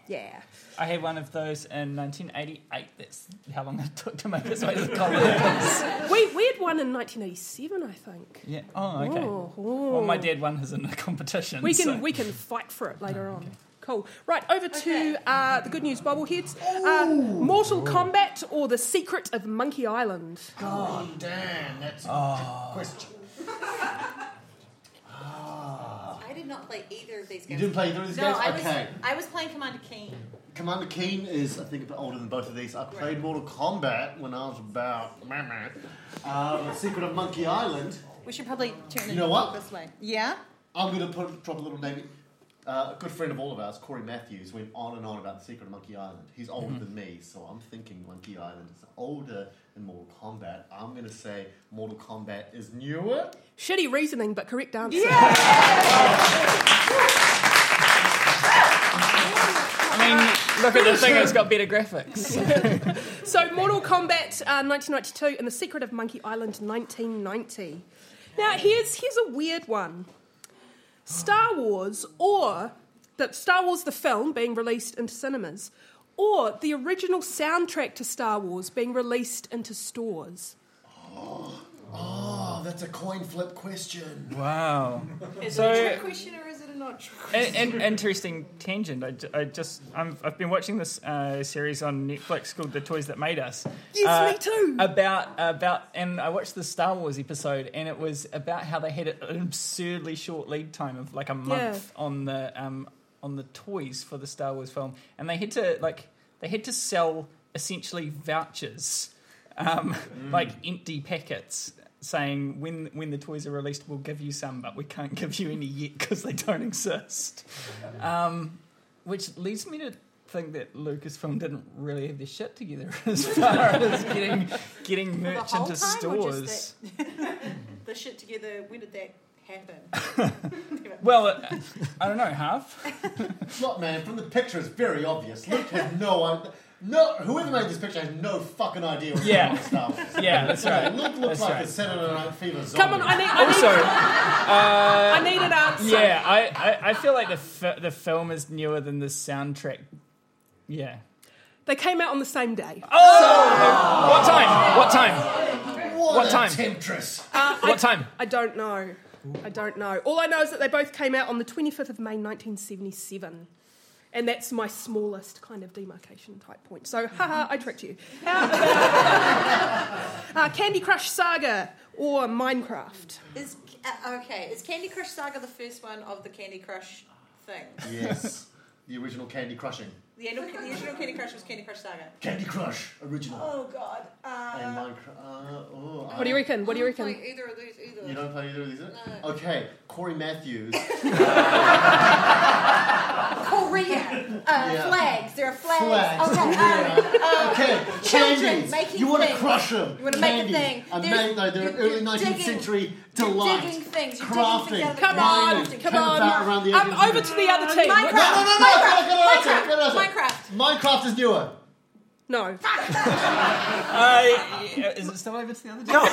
Yeah. I had one of those in 1988. That's how long it took to make its way to the Commonwealth. *laughs* We, we had one in 1987, I think. yeah. Oh, okay. Oh, Well, my dad won his in a competition. We can so- we can fight for it later on. Cool. Right, over to uh, the good news bobbleheads. Uh, Mortal Kombat or The Secret of Monkey Island? God damn, that's a question. I did not play either of these games. You didn't play either of these no, games? I was, okay. I was playing Commander Keen. Commander Keen is, I think, a bit older than both of these. I played Mortal Kombat when I was about. meh, meh. Uh, Secret of Monkey Island. We should probably turn You know what? this way. Yeah? I'm going to put drop a little name. Uh, a good friend of all of ours, Corey Matthews, went on and on about the secret of Monkey Island. He's older than me, so I'm thinking Monkey Island is older than Mortal Kombat. I'm going to say Mortal Kombat is newer. Shitty reasoning, but correct answer. Yeah! I mean, look at the thing; it's got better graphics. *laughs* So, Mortal Kombat uh, 1992 and The Secret of Monkey Island 1990. Now, here's here's a weird one: Star Wars or the Star Wars the film being released into cinemas, or the original soundtrack to Star Wars being released into stores. Oh, that's a coin flip question. Wow. Is So- it a trick question or is it a not trick question? An, an interesting tangent. I, I just, I'm, I've been watching this uh, series on Netflix called The Toys That Made Us. Yes, Uh, me too. About about and I watched the Star Wars episode and it was about how they had an absurdly short lead time of like a month on the um, on the toys for the Star Wars film and they had to like they had to sell essentially vouchers um, like empty packets saying when when the toys are released we'll give you some but we can't give you any yet because they don't exist. *laughs* Um, which leads me to think that Lucasfilm didn't really have their shit together *laughs* as far as getting getting merch whole into stores. *laughs* the shit together, when did that happen? *laughs* well uh, I don't know half Look, *laughs* man, from the picture, it's very obvious. Luke has no idea. No, whoever made this picture has no fucking idea what's Yeah. going on with Star Wars. yeah that's right Luke looks That's like right. a Saturday Night Fever zombie. Come on, I need, I also need, I need an answer. yeah I, I, I feel like the fi- the film is newer than the soundtrack yeah They came out on the same day. oh what time what time what, what time? temptress. what time I don't know. I don't know. All I know is that they both came out on the 25th of May 1977. And that's my smallest kind of demarcation type point. So, haha, I tricked you. How *laughs* about uh, Candy Crush Saga or Minecraft? Is uh, okay? Is Candy Crush Saga the first one of the Candy Crush thing? Yes, the original Candy Crushing. The, end of, the original Candy Crush was Candy Crush Saga. Candy Crush, original. Oh God. Uh, and Minecraft. Uh, oh, What do you reckon? What do you reckon? play either of these either. You don't play either of these? No. Okay, Corey Matthews. *laughs* Korea. Uh, Yeah. Flags. There are flags. Flags. Okay. *laughs* Korea. okay, children candies. making You want to crush them. You wanna make a Candies. thing. And There's- no, they're early 19th digging- century you're delight. digging things. You're digging crafting. things out the Come ground. on, mining, come cutting on. fat around the Um, edges. over to the other team. Minecraft. No, no, no, no, Minecraft. no, no, no, no, no, no, no. Minecraft. Minecraft is newer. No. *laughs* uh, is it still over to the other team? *laughs*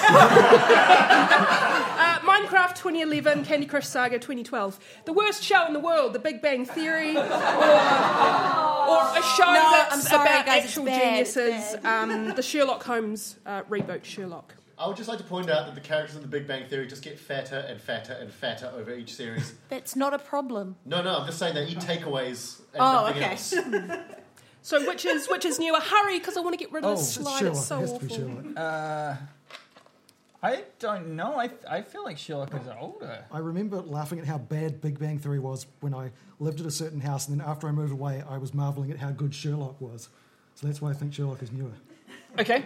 Uh, Minecraft 2011, Candy Crush Saga 2012. The worst show in the world, The Big Bang Theory, or, or a show No, that's I'm sorry, about guys, it's actual bad, it's geniuses, um, the Sherlock Holmes uh, reboot Sherlock. I would just like to point out that the characters in the Big Bang Theory just get fatter and fatter and fatter over each series. *laughs* That's not a problem. No, no, I'm just saying they eat takeaways and Oh, nothing okay. else. *laughs* So which is which is newer? Hurry, because I want to get rid of Oh, this slide. Sherlock. It's so it has to be awful. Sherlock. Uh, I don't know. I, I feel like Sherlock is older. I remember laughing at how bad Big Bang Theory was when I lived at a certain house, and then after I moved away, I was marveling at how good Sherlock was. So that's why I think Sherlock is newer. Okay.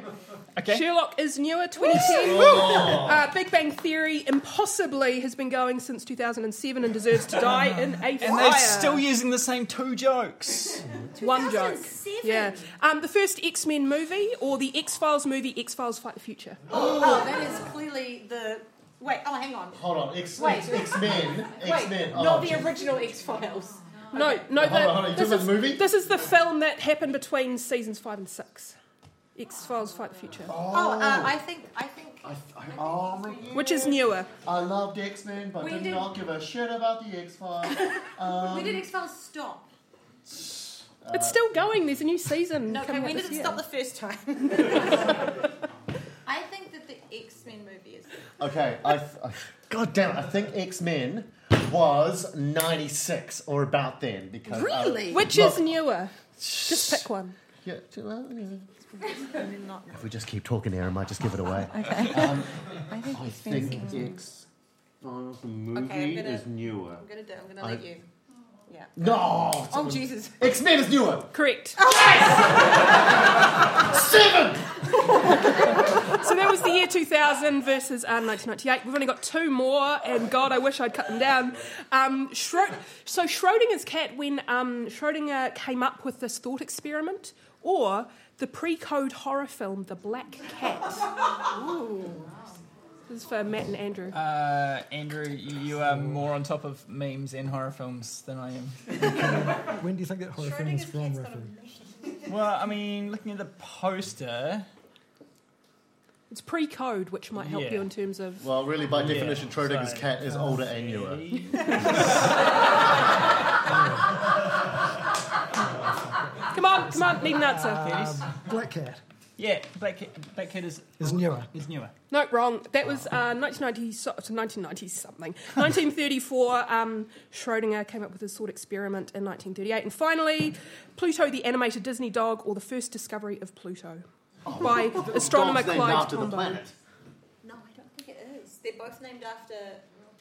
Okay. Sherlock is newer, 2010. Uh, Big Bang Theory impossibly has been going since 2007 and deserves to die in a fire. and they're still using the same two jokes. One joke. 2007. Yeah. Um, the first X Men movie or the X Files movie, X Files Fight the Future. Oh, that is clearly the. Wait. Oh, hang on. Hold on, X, Wait. X, X-Men, Wait. X-Men. Oh, not the geez. original X Files. No, no. Hold the, on, hold on, you this, talking about is, the movie? this is the film that happened between seasons five and six. X Files Fight the Future. Oh, uh, I think I think I, I, oh, Which is newer. I loved X Men, but We did did- not give a shit about the X Files. *laughs* when did X Files stop? It's still going. There's a new season. No, okay, coming out when did this it year. stop the first time? *laughs* *laughs* I think that the X Men movie is. Okay, I, I God damn it, I think X Men was ninety six or about then because uh, Really? Which Look. is newer? Just pick one. yeah, well, yeah. If we just keep talking here, I might just give it away. *laughs* Okay. Um, I think I X think X Files the movie Okay, I'm gonna- is newer. I'm gonna do. I'm gonna I- let you. Yeah. No, Oh Jesus. *laughs* X Men is newer. Correct. *laughs* Seven. So that was the year 2000 versus uh, 1998. We've only got two more, and God, I wish I'd cut them down. Um, Schro- so Schrodinger's cat, when um, Schrodinger came up with this thought experiment, or the pre-code horror film, The Black Cat. Ooh. This is for Matt and Andrew. Uh, Andrew, you are more on top of memes and horror films than I am. When do you think that horror film is Schrodinger's from, cat's roughly? Well, I mean, looking at the poster, It's pre-code, which might help Yeah. you in terms of. Well, really, by Yeah, definition, Schrodinger's so- cat is older and newer. *laughs* Come on, come on, need an answer. Um, Black Cat yeah, Black Cat, Black Cat is is newer. is newer. No, wrong. That was uh, 1990, so, 1990 something. *laughs* 1934, um, Schrodinger came up with his thought experiment in 1938. And finally, Pluto, the animated Disney dog, or the first discovery of Pluto by *laughs* astronomer Clyde after Tombaugh. No, I don't think it is. They're both named after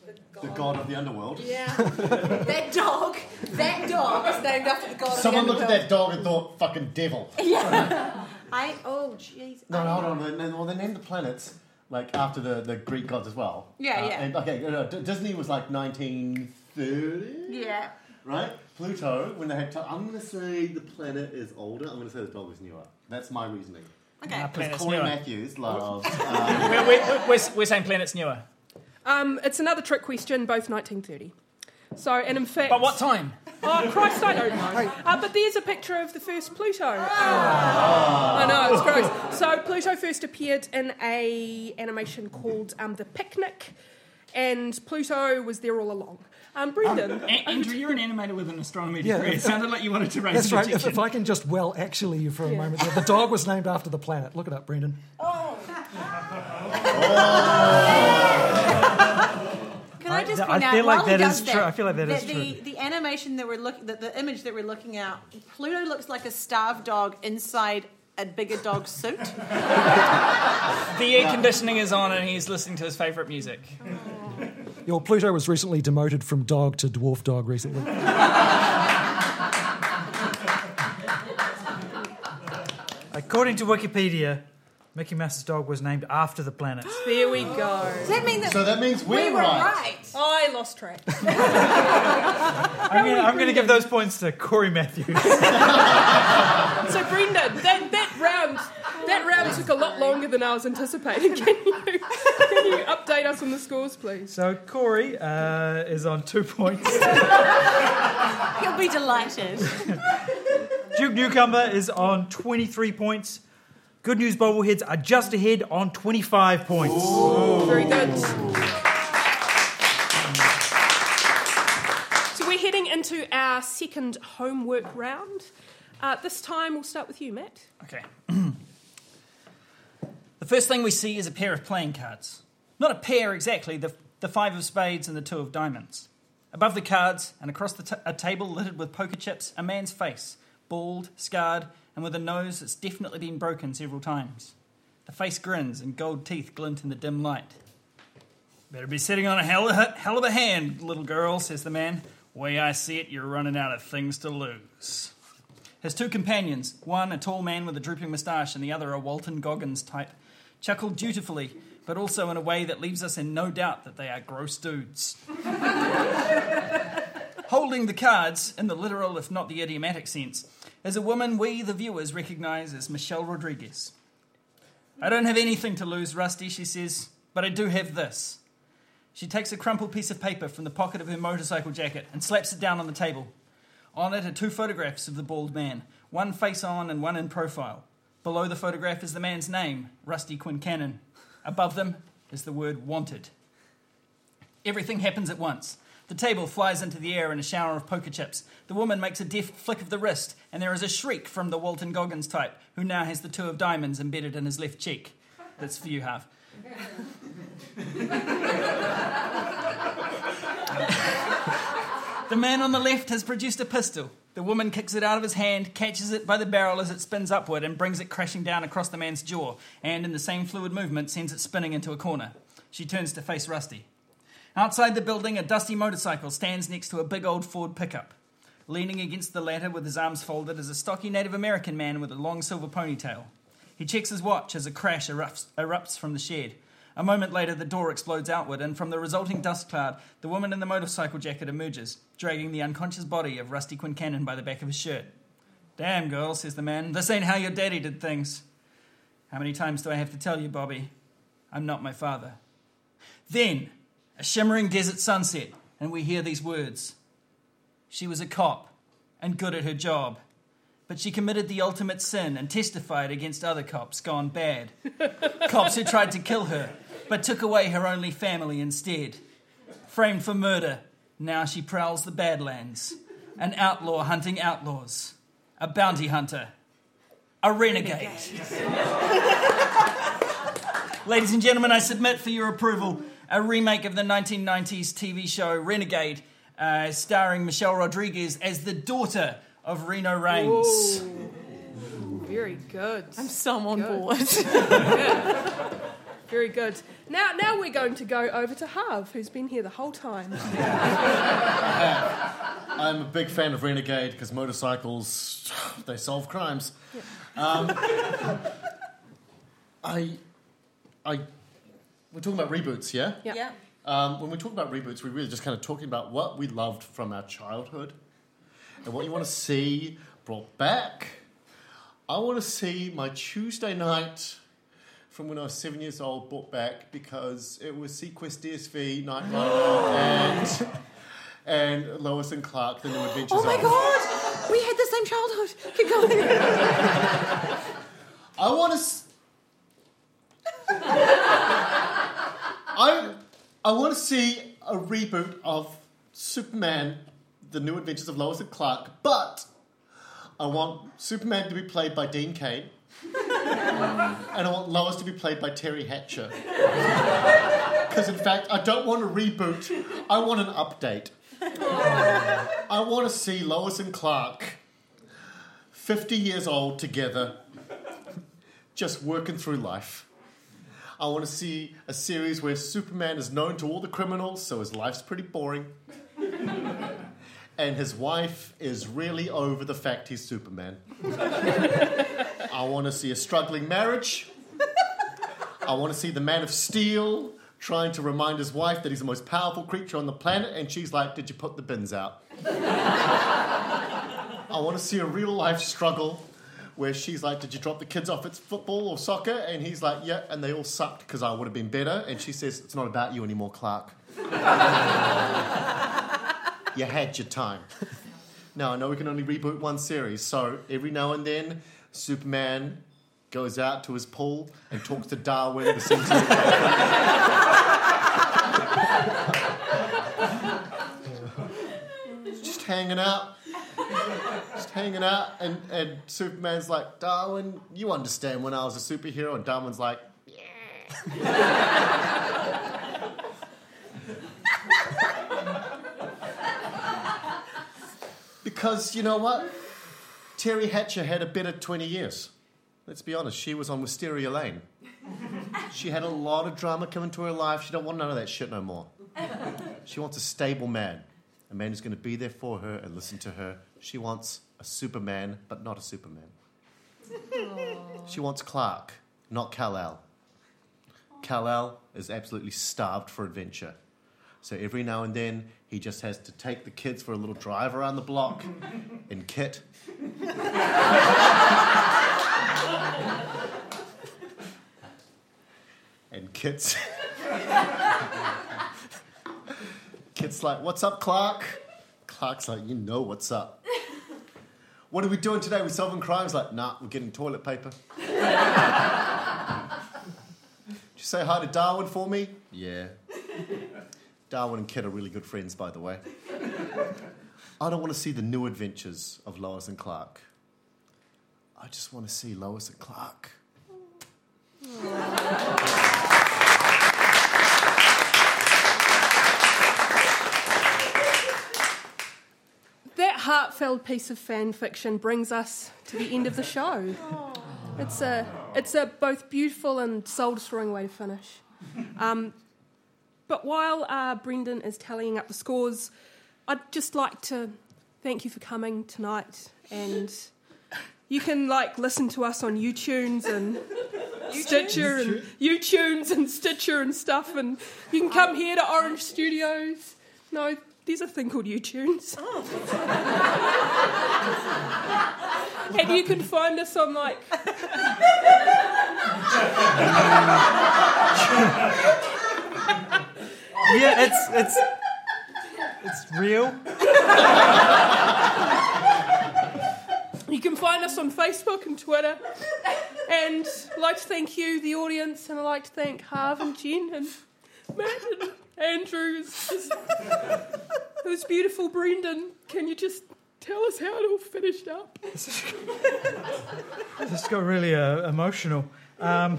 the god. The god of the underworld. Yeah. that dog. That dog is named after the god. Someone of the looked at that dog and thought, fucking devil. Yeah. *laughs* I. Oh jeez. No, I- no, hold on. They- Well, they named the planets like after the, the Greek gods as well. Yeah, Uh, yeah. And, okay, no, no, D- Disney was like 1930, Yeah. right? Pluto, when they had, to, I'm going to say the planet is older. I'm going to say the dog is newer. That's my reasoning. Okay. Nah, Because planet's Corey newer. Matthews loves. Um, *laughs* We're, we're, we're, we're saying planet's newer. Um, it's another trick question, both 1930. So, and in fact. But what time? Oh, Christ, I don't know. Uh, but there's a picture of the first Pluto. Um, I know, it's gross. So Pluto first appeared in a animation called um, The Picnic, and Pluto was there all along. Um, Brendan, A- Andrew, you're an animator with an astronomy Yeah, degree. It if- sounded like you wanted to raise That's an right. If, if I can just well actually you for a Yeah. moment, the dog was named after the planet. Look it up, Brendan. Can I, I- just I point out, feel like while that he is does true. I feel like that is the, true. The animation that we're looking, the, the image that we're looking at, Pluto looks like a starved dog inside a bigger dog suit. *laughs* The air conditioning is on and he's listening to his favourite music. *laughs* Your Pluto was recently demoted from dog to dwarf dog recently. According to Wikipedia, Mickey Mouse's dog was named after the planet. *gasps* there we go. Does that mean that so that means we're we were right. right? I lost track. *laughs* I'm gonna, I'm gonna give those points to Corey Matthews. *laughs* So Brenda, that, that round, that round took a lot longer than I was anticipating. *laughs* Can you, can you update us on the scores, please? So Corey uh, is on two points. He'll be delighted. Duke Newcomer is on 23 points. Good News Bobbleheads are just ahead on 25 points. Very good. So we're heading into our second homework round. Uh, this time we'll start with you, Matt. Okay. *clears throat* the first thing we see is a pair of playing cards. Not a pair exactly, the, the five of spades and the two of diamonds. Above the cards and across the t- a table littered with poker chips, a man's face, bald, scarred, and with a nose that's definitely been broken several times. The face grins and gold teeth glint in the dim light. Better be sitting on a hell of a, hell of a hand, little girl, says the man. Way I see it, you're running out of things to lose. His two companions, one a tall man with a drooping moustache and the other a Walton Goggins type, chuckle dutifully, but also in a way that leaves us in no doubt that they are gross dudes. *laughs* Holding the cards, in the literal if not the idiomatic sense, is a woman we, the viewers, recognise as Michelle Rodriguez. I don't have anything to lose, Rusty, she says, but I do have this. She takes a crumpled piece of paper from the pocket of her motorcycle jacket and slaps it down on the table. On it are two photographs of the bald man, one face on and one in profile. Below the photograph is the man's name, Rusty Quincannon. Above them is the word wanted. Everything happens at once. The table flies into the air in a shower of poker chips. The woman makes a deft flick of the wrist, and there is a shriek from the Walton Goggins type, who now has the two of diamonds embedded in his left cheek. That's for you, half. The man on the left has produced a pistol. The woman kicks it out of his hand, catches it by the barrel as it spins upward, and brings it crashing down across the man's jaw, and in the same fluid movement sends it spinning into a corner. She turns to face Rusty. Outside the building, a dusty motorcycle stands next to a big old Ford pickup. Leaning against the latter with his arms folded is a stocky Native American man with a long silver ponytail. He checks his watch as a crash erupts, erupts from the shed. A moment later, the door explodes outward, and from the resulting dust cloud, the woman in the motorcycle jacket emerges, dragging the unconscious body of Rusty Quincannon by the back of his shirt. Damn, girl, says the man, this ain't how your daddy did things. How many times do I have to tell you, Bobby? I'm not my father. Then, a shimmering desert sunset, and we hear these words She was a cop and good at her job, but she committed the ultimate sin and testified against other cops gone bad. *laughs* cops who tried to kill her, but took away her only family instead. Framed for murder, now she prowls the Badlands, an outlaw hunting outlaws, a bounty hunter, a renegade. *laughs* Ladies and gentlemen, I submit for your approval a remake of the 1990s TV show Renegade, uh, starring Michelle Rodriguez as the daughter of Reno Raines. Very good. I'm so on Good. board. *laughs* Very good. Now, now we're going to go over to Harv, who's been here the whole time. I'm a big fan of Renegade because motorcycles, they solve crimes. Um, I, I, we're talking about reboots, yeah? Yeah. yeah. Um, when we talk about reboots, we're really just kind of talking about what we loved from our childhood and what you want to see brought back. I want to see my Tuesday night from when I was seven years old brought back because it was SeaQuest DSV, Knight Rider, *gasps* and, and Lois and Clark, The New Adventures Oh my of. god! We had the same childhood. Keep going. *laughs* I want to. S- *laughs* I I want to see a reboot of Superman: The New Adventures of Lois and Clark, but I want Superman to be played by Dean Cain, *laughs* and I want Lois to be played by Teri Hatcher. Because in fact, I don't want a reboot. I want an update. I want to see Lois and Clark, fifty years old together just working through life. I want to see a series where Superman is known to all the criminals, so his life's pretty boring. *laughs* and his wife is really over the fact he's Superman. I want to see a struggling marriage. I want to see the Man of Steel trying to remind his wife that he's the most powerful creature on the planet, and she's like, Did you put the bins out? *laughs* I want to see a real life struggle where she's like, Did you drop the kids off at football or soccer? And he's like, Yeah, and they all sucked because I would have been better. And she says, It's not about you anymore, Clark. *laughs* you had your time. Now, I know we can only reboot one series, so every now and then, Superman goes out to his pool and talks to Darwin, the sentient *laughs* just hanging out. Just hanging out, and, and Superman's like, Darwin, you understand when I was a superhero? And Darwin's like, yeah. because you know what? Teri Hatcher had a better 20 years. Let's be honest, she was on Wisteria Lane. She had a lot of drama come into her life. She don't want none of that shit no more. She wants a stable man, a man who's going to be there for her and listen to her. She wants a Superman, but not a Superman. She wants Clark, not Kal-El. Kal-El is absolutely starved for adventure. So every now and then, he just has to take the kids for a little drive around the block *laughs* in kit. *laughs* and Kit's *laughs* Kit's like, "What's up, Clark?" Clark's like, "You know what's up." *laughs* What are we doing today? We're solving crimes? Like, nah, we're getting toilet paper. *laughs* Did you say hi to Darwin for me? Yeah. *laughs* Darwin and Kit are really good friends, by the way. I don't want to see the new adventures of Lois and Clark. I just want to see Lois and Clark. That heartfelt piece of fan fiction brings us to the end of the show. It's a, it's a both beautiful and soul destroying way to finish. Um, but while uh, Brendan is tallying up the scores, I'd just like to thank you for coming tonight. And you can like listen to us on YouTunes and Stitcher and YouTunes and Stitcher and stuff. And you can come here to Orange Studios. No, there's a thing called YouTunes. Oh. *laughs* and you can find us on like *laughs* Yeah, it's it's it's real. You can find us on Facebook and Twitter. And I'd like to thank you, the audience, and I'd like to thank Harv and Jen and Matt and Andrew. It's just- It was beautiful, Brendan. Can you just tell us how it all finished up? *laughs* This got really uh, emotional. Um,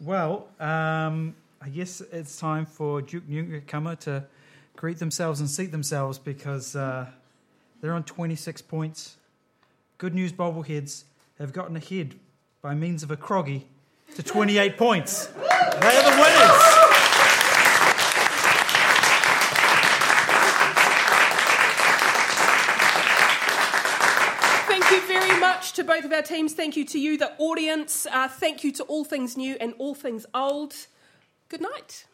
well, um, I guess it's time for Duke Newcomer to greet themselves and seat themselves because uh, they're on 26 points. Good news, bobbleheads have gotten ahead by means of a croggy to 28 points. They are the winners. Thank you very much to both of our teams. Thank you to you, the audience. Uh, thank you to All Things New and All Things Old. Good night.